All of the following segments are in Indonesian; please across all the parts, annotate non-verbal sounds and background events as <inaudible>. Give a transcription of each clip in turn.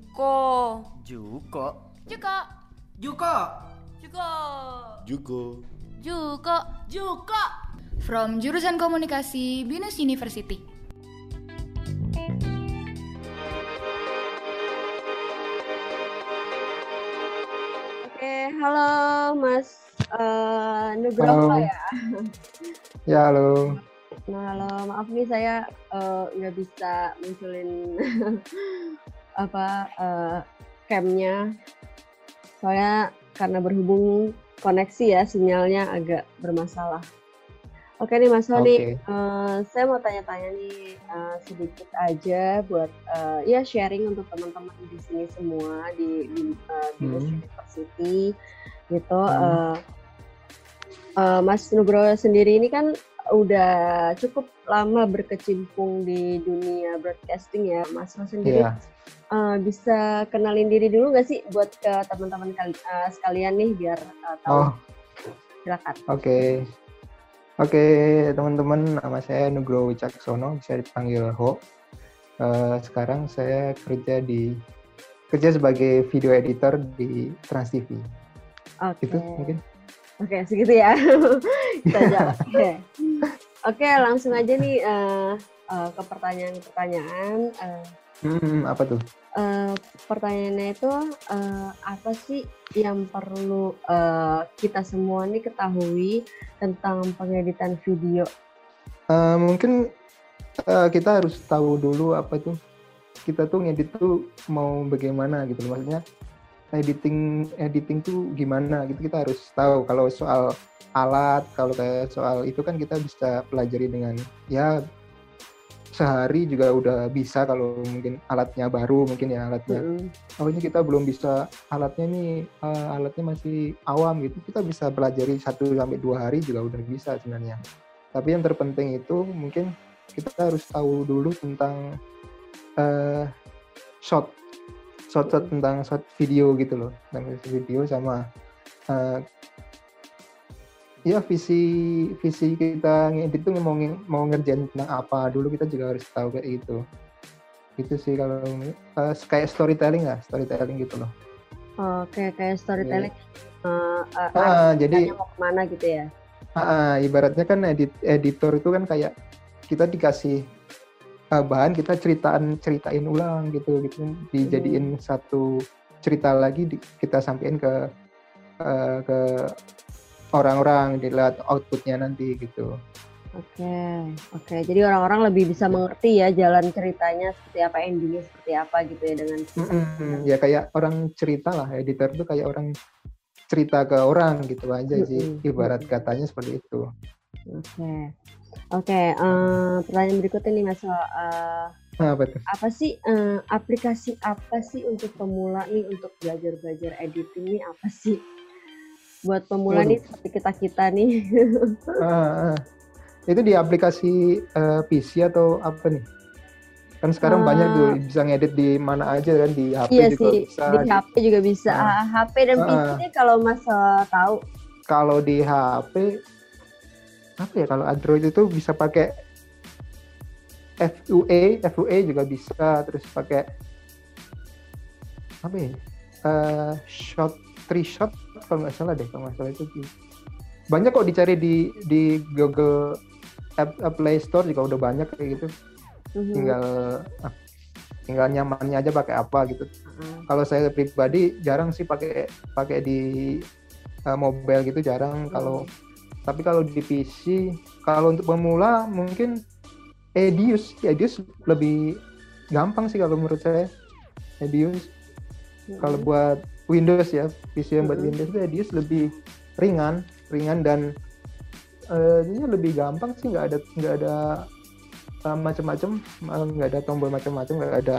Juko. Juko. Juko. Juko. Juko. Juko. Juko. Juko. From jurusan komunikasi Binus University. Oke, halo Mas uh, Nugroho Halo. ya. Ya, halo. Nah, halo, maaf nih saya eh, nggak bisa munculin apa eh, camnya. Soalnya karena berhubung koneksi ya sinyalnya agak bermasalah. Oke nih Mas Sony, Oke. eh, saya mau tanya-tanya nih eh, sedikit aja buat eh, ya sharing untuk teman-teman di sini semua di di eh, Binus Hmm. University gitu. Hmm. eh, eh, Mas Nugroho sendiri ini kan udah cukup lama berkecimpung di dunia broadcasting ya, Mas Ho sendiri Iya. Eh, bisa kenalin diri dulu nggak sih buat ke teman-teman kali- eh, sekalian nih biar eh, tahu. Oh, Silakan. oke. Oke, teman-teman, nama saya Nugroho Wicaksono, bisa dipanggil Ho. Eh, sekarang saya kerja di kerja sebagai video editor di Trans TV. Oke. Itu mungkin. Oke, segitu ya. <laughs> Kita aja. Oke. Oke, langsung aja nih eh, eh, ke pertanyaan-pertanyaan. Eh, Hmm, apa tuh? Eh, pertanyaannya itu eh, apa sih yang perlu eh, kita semua nih ketahui tentang pengeditan video? Eh, mungkin eh, kita harus tahu dulu apa tuh. Kita tuh ngedit tuh mau bagaimana gitu maksudnya editing editing tuh gimana gitu. Kita harus tahu kalau soal alat kalau kayak soal itu kan kita bisa pelajari dengan ya sehari juga udah bisa kalau mungkin alatnya baru mungkin ya alatnya. Mm-mm. pokoknya kita belum bisa alatnya nih eh, alatnya masih awam gitu. Kita bisa pelajari satu sampai dua hari juga udah bisa sebenarnya. Tapi yang terpenting itu mungkin kita harus tahu dulu tentang eh shot shot shot tentang shot video gitu loh. Tentang video sama eh, ya visi visi kita ngedit tuh mau mau ngerjain tentang apa. Dulu kita juga harus tahu kayak gitu. Itu sih kalau eh, kayak storytelling lah storytelling gitu loh. Oke, kayak storytelling. eh, eh, Ah, jadi arahnya mau ke mana gitu ya? Ah, ah, ibaratnya kan edit editor itu kan kayak kita dikasih ah, bahan kita ceritaan ceritain ulang gitu gitu. Dijadiin satu cerita lagi di- kita sampaikan ke eh, ke orang-orang dilihat outputnya nanti gitu. Oke, oke. Jadi orang-orang lebih bisa mengerti ya jalan ceritanya seperti apa, endingnya seperti apa gitu ya dengan Mm-mm, ya kayak orang cerita lah editor itu kayak orang cerita ke orang gitu aja sih Mm-mm. ibarat katanya seperti itu. Oke, oke. eh, pertanyaan berikutnya nih Mas. Nah, apa tuh? apa sih eh, aplikasi apa sih untuk pemula nih untuk belajar-belajar editing nih apa sih? Buat pemula Waduh. nih seperti kita kita nih. <laughs> Ah, ah. Itu di aplikasi eh, PC atau apa nih? Kan sekarang Ah. banyak tuh bisa ngedit di mana aja kan di HP iya juga sih, bisa. di HP juga bisa. Ah. Ah, HP dan Ah, PC ah. kalau Mas eh, tahu. Kalau di HP apa ya kalau Android itu bisa pakai FUE, FUE juga bisa terus pakai apa ya? Eh, shot, three shot kalau nggak salah deh kalau nggak salah itu banyak kok dicari di di Google App, App Play Store juga udah banyak kayak gitu Mhm. tinggal ah, tinggal nyamannya aja pakai apa gitu. Ah, Kalau saya pribadi jarang sih pakai pakai di uh, mobile gitu jarang. Kalau tapi kalau di PC kalau untuk pemula mungkin Edius, Edius lebih gampang sih kalau menurut saya. Edius kalau mhm. buat Windows ya, PC yang buat Mm-mm. Windows itu Edius lebih ringan, ringan dan ini lebih gampang sih nggak ada nggak ada eh, macam-macam, nggak ada tombol macam-macam, nggak ada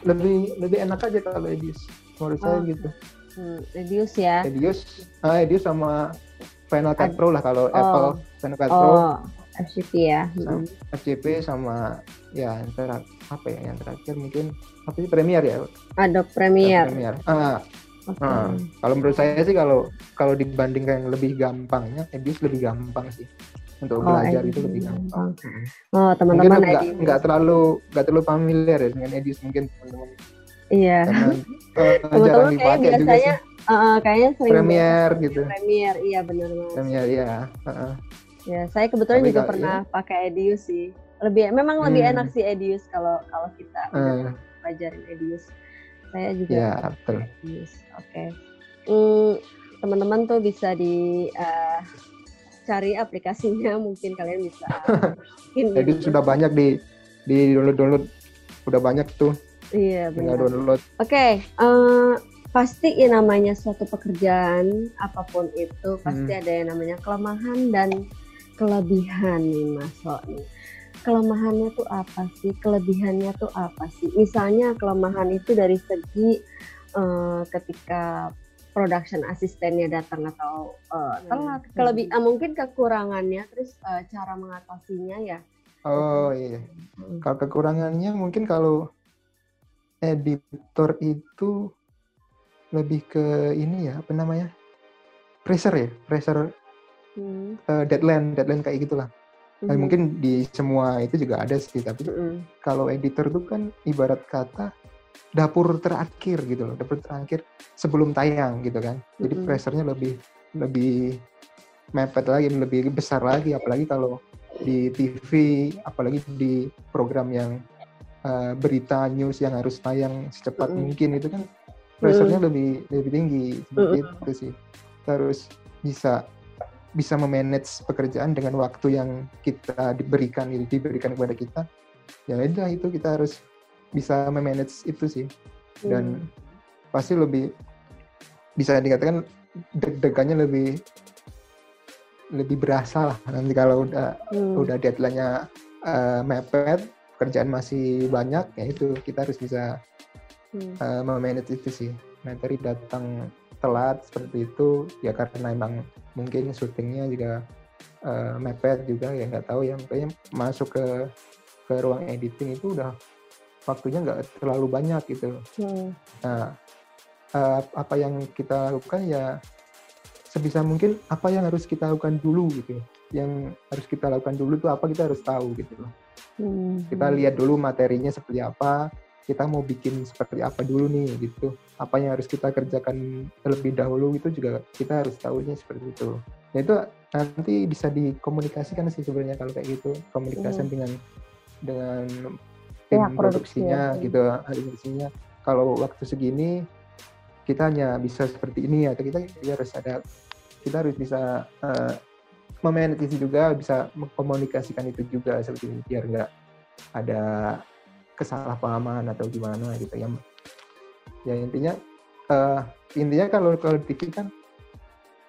lebih lebih enak aja kalau Edius menurut saya Oh. gitu. Hmm, Radius ya. Edius, ah Edius sama Final Cut Ad- Pro lah kalau Oh. Apple Final Cut Pro, Oh, FCP ya. sama Mhm. FCP sama ya yang terakhir apa ya yang terakhir mungkin apa sih Premiere ya Adobe Premiere. Premiere. Ah, Oke. ah. kalau menurut saya sih kalau kalau dibandingkan yang lebih gampangnya Edius lebih gampang sih untuk Oh, belajar itu lebih lebih gampang. Oh, Mungkin teman-teman nggak nggak terlalu nggak terlalu familiar ya dengan Edius mungkin teman-teman Iya. Uh, <laughs> Teman-teman kayak biasanya sih. uh, kayaknya sering Premiere gitu. Premiere, iya benar mas. Premiere ya. Uh-uh. Ya, saya kebetulan Tapi juga kalau- pernah pakai Edius sih. Lebih memang lebih Hmm. enak sih Edius kalau kalau kita Eh, pelajarin Edius. Saya juga ya betul. Oke. Hmm, teman-teman tuh bisa di eh, cari aplikasinya <laughs> mungkin kalian bisa <laughs> Jadi sudah banyak di di download download udah banyak tuh iya benar. download. Oke, eh, pasti ya namanya suatu pekerjaan apa pun itu pasti Hmm. ada yang namanya kelemahan dan kelebihan nih Mas nih. Kelemahannya tuh apa sih? Kelebihannya tuh apa sih? Misalnya kelemahan itu dari segi eh, ketika production asistennya datang atau eh, telat. Hmm. Kelebih, ah, mungkin kekurangannya, terus eh, cara mengatasinya ya. Oh iya. Kalau kekurangannya mungkin kalau editor itu lebih ke ini ya apa namanya pressure ya pressure Hmm. eh, deadline deadline kayak gitulah. Mhm. mungkin di semua itu juga ada sih tapi Mm-mm. kalau editor itu kan ibarat kata dapur terakhir gitu loh dapur terakhir sebelum tayang gitu kan. Jadi Mm-mm. pressure-nya lebih lebih mepet lagi lebih besar lagi apalagi kalau di TV apalagi di program yang uh, berita news yang harus tayang secepat Mm-mm. mungkin itu kan pressure-nya lebih lebih tinggi seperti itu sih terus bisa bisa memanage pekerjaan dengan waktu yang kita diberikan itu diberikan kepada kita ya udah itu kita harus bisa memanage itu sih dan Hmm. pasti lebih bisa dikatakan deg-degannya lebih lebih berasa lah nanti kalau udah Hmm. udah deadline-nya eh, mepet pekerjaan masih banyak ya itu kita harus bisa Hmm. eh, memanage itu sih materi datang telat seperti itu ya karena emang mungkin syutingnya juga eh, mepet juga ya nggak tahu ya makanya masuk ke ke ruang editing itu udah waktunya nggak terlalu banyak gitu Hmm. Nah, eh, apa yang kita lakukan ya sebisa mungkin apa yang harus kita lakukan dulu gitu. Yang harus kita lakukan dulu tuh apa kita harus tahu gitu loh. Hmm. Kita lihat dulu materinya seperti apa, kita mau bikin seperti apa dulu nih gitu. Apa yang harus kita kerjakan terlebih dahulu itu juga kita harus tahunya seperti itu. Nah itu nanti bisa dikomunikasikan sih sebenarnya kalau kayak gitu, komunikasi Hmm. dengan dengan tim ya. produksinya gitu, ahli produksinya. Kalau waktu segini kita hanya bisa seperti ini atau kita, kita harus ada kita harus bisa eh, memanage itu juga bisa mengkomunikasikan itu juga seperti ini biar nggak ada kesalahpahaman atau gimana gitu ya ya intinya eh, intinya kalau kalau TV kan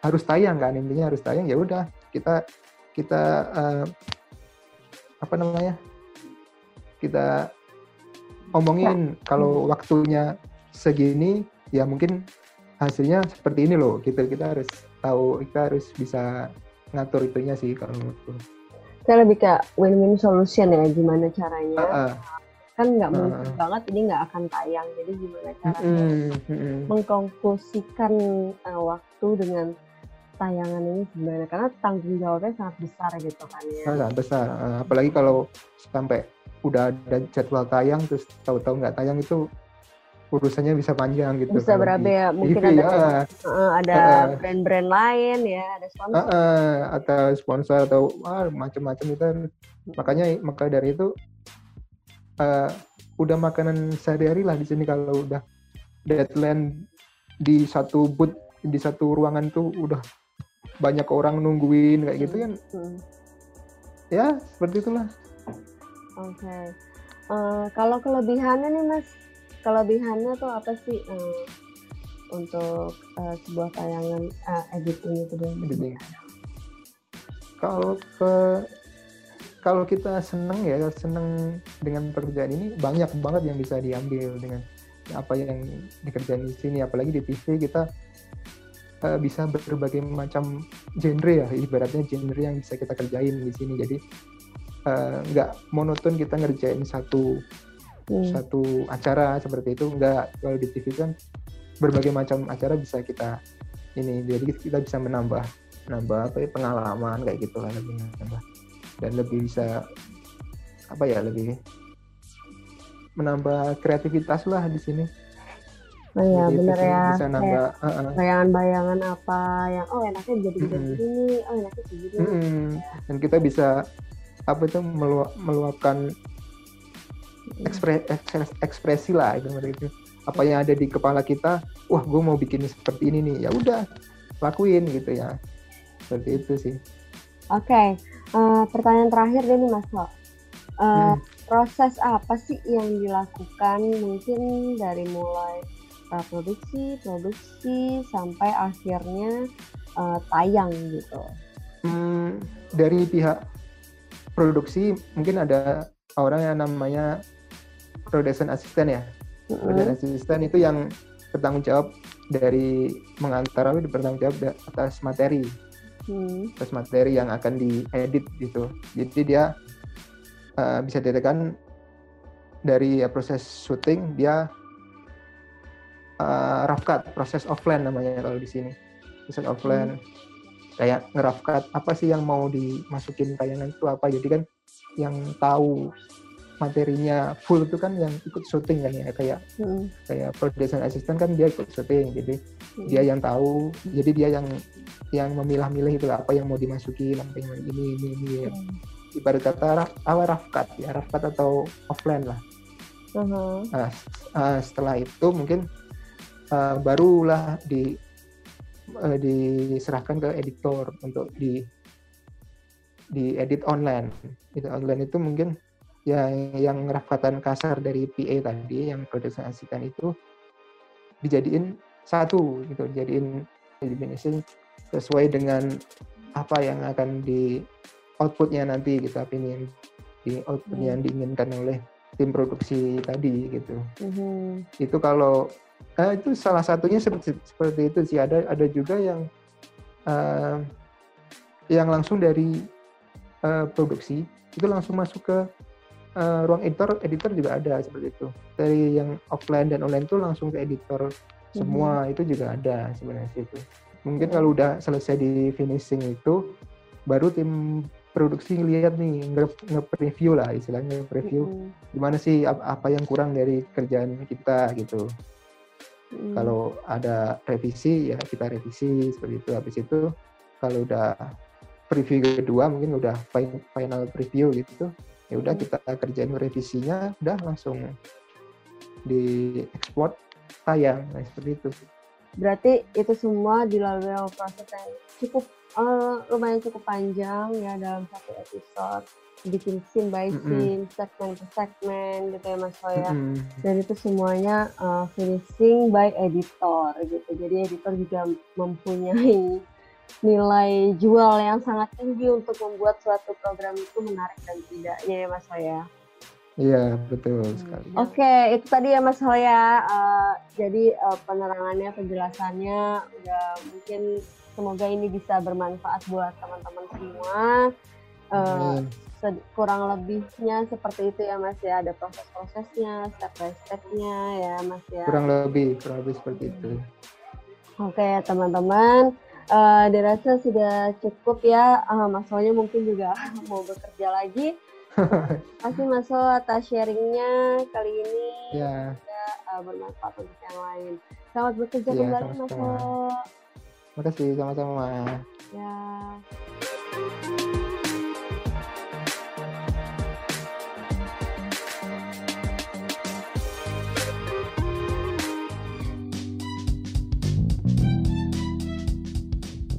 harus tayang kan intinya harus tayang ya udah kita kita eh, apa namanya kita omongin kalau waktunya segini ya mungkin hasilnya seperti ini loh gitu kita harus tahu kita harus bisa ngatur itunya sih kalau menurutku Saya lebih ke win-win solution ya, gimana caranya. Heeh. Kan nggak mungkin banget ini nggak akan tayang, jadi gimana caranya Mm-mm, mm-mm. mengkonklusikan eh, waktu dengan tayangan ini gimana? Karena tanggung jawabnya sangat besar gitu kan ya. sangat besar apalagi kalau sampai udah ada jadwal tayang terus tahu-tahu nggak tayang itu urusannya bisa panjang gitu Bisa berabe di ya, mungkin TV, ada ya. eh, ada Heeh. brand-brand lain ya, ada sponsor. Heeh, atau sponsor atau wah, macam-macam itu makanya maka dari itu eh, udah makanan sehari-hari lah di sini kalau udah deadline di satu booth di satu ruangan tuh udah banyak orang nungguin kayak gitu kan Hmm. ya seperti itulah Oke. Eh, kalau kelebihannya nih Mas, kelebihannya tuh apa sih eh, untuk eh, sebuah tayangan eh, editing itu Editing. kalau ke kalau kita seneng ya seneng dengan pekerjaan ini banyak banget yang bisa diambil dengan apa yang dikerjain di sini. Apalagi di TV kita eh, bisa berbagai macam genre ya. Ibaratnya genre yang bisa kita kerjain di sini. Jadi eh, nggak monoton kita ngerjain satu Hmm. satu acara seperti itu. Enggak kalau di TV kan berbagai macam acara bisa kita ini. Jadi kita bisa menambah menambah apa ya pengalaman kayak gitu lah lebih menambah dan lebih bisa apa ya lebih menambah kreativitas lah di sini Oh iya Jadi bener ya. bisa nambah uh, uh, bayangan-bayangan apa yang oh enaknya jadi Mm-mm. begini, oh enaknya kayak gini. mm-mm. dan kita bisa apa itu meluap, meluapkan ekspre, ekspres- ekspresi lah itu itu apa yang ada di kepala kita wah gue mau bikin seperti ini nih ya udah lakuin gitu ya seperti itu sih Oke, eh, pertanyaan terakhir deh nih Mas Ho. Eh, Hmm. Proses apa sih yang dilakukan mungkin dari mulai praproduksi, produksi sampai akhirnya eh, tayang gitu? Hmm, dari pihak produksi mungkin ada orang yang namanya production assistant ya Mm-mm. production assistant itu yang bertanggung jawab dari mengantar bertanggung jawab atas materi Hmm. terus materi yang akan diedit gitu. Jadi dia uh, bisa ditekan dari uh, proses syuting dia uh, rough cut, proses offline namanya kalau di sini. Proses offline kayak nge-rough cut apa sih yang mau dimasukin tayangan itu apa. Jadi kan yang tahu materinya full itu kan yang ikut syuting kan ya kayak Mm-mm. kayak production assistant kan dia ikut syuting jadi Hmm. dia yang tahu jadi dia yang yang memilah-milih itu apa yang mau dimasukin apa yang ini ini ini Hmm. ibarat kata apa rough cut ya rough cut atau offline lah Aha. nah, s- uh, setelah itu mungkin uh, barulah di uh, diserahkan ke editor untuk di di edit online itu online itu mungkin yang yang cutan kasar dari PA tadi yang production assistant itu dijadiin satu gitu jadiin diminishing sesuai dengan apa yang akan di outputnya nanti gitu apa ini yang di output Hmm. yang diinginkan oleh tim produksi tadi gitu Mhm. itu kalau eh, itu salah satunya seperti seperti itu sih ada ada juga yang eh, yang langsung dari eh, produksi itu langsung masuk ke eh, ruang editor editor juga ada seperti itu. Dari yang offline dan online itu langsung ke editor semua itu juga ada sebenarnya itu. Mungkin kalau udah selesai di finishing itu baru tim produksi ngeliat nih nge- nge-preview lah istilahnya preview Mm-mm. gimana sih ap- apa yang kurang dari kerjaan kita gitu. Mm. kalau ada revisi ya kita revisi seperti itu. Habis itu kalau udah preview kedua mungkin udah fi- final preview gitu ya udah kita kerjain revisinya udah langsung di export tayang nah, seperti itu Berarti itu semua dilalui proses yang cukup eh, lumayan cukup panjang ya dalam satu episode bikin scene by scene, segmen per segmen gitu ya Mas Soya. Mm-mm. Dan itu semuanya eh, finishing by editor gitu. Jadi editor juga mempunyai nilai jual yang sangat tinggi untuk membuat suatu program itu menarik dan tidaknya ya Mas Soya. iya betul sekali Oke, itu tadi ya Mas Hoya. Eh, jadi eh, penerangannya, penjelasannya udah mungkin semoga ini bisa bermanfaat buat teman-teman semua. Eh, sed- kurang lebihnya seperti itu ya Mas ya. Ada proses-prosesnya, step by stepnya ya Mas ya. kurang lebih kurang lebih seperti itu Oke teman-teman, eh, dirasa sudah cukup ya. Ah, Mas Hoya mungkin juga <laughs> mau bekerja lagi. <laughs> Terima kasih Mas Ho atas sharingnya kali ini. ya uh, bermanfaat untuk yang lain. Selamat bekerja Iya, kembali Mas sama-sama. Ho. makasih sama-sama Ya.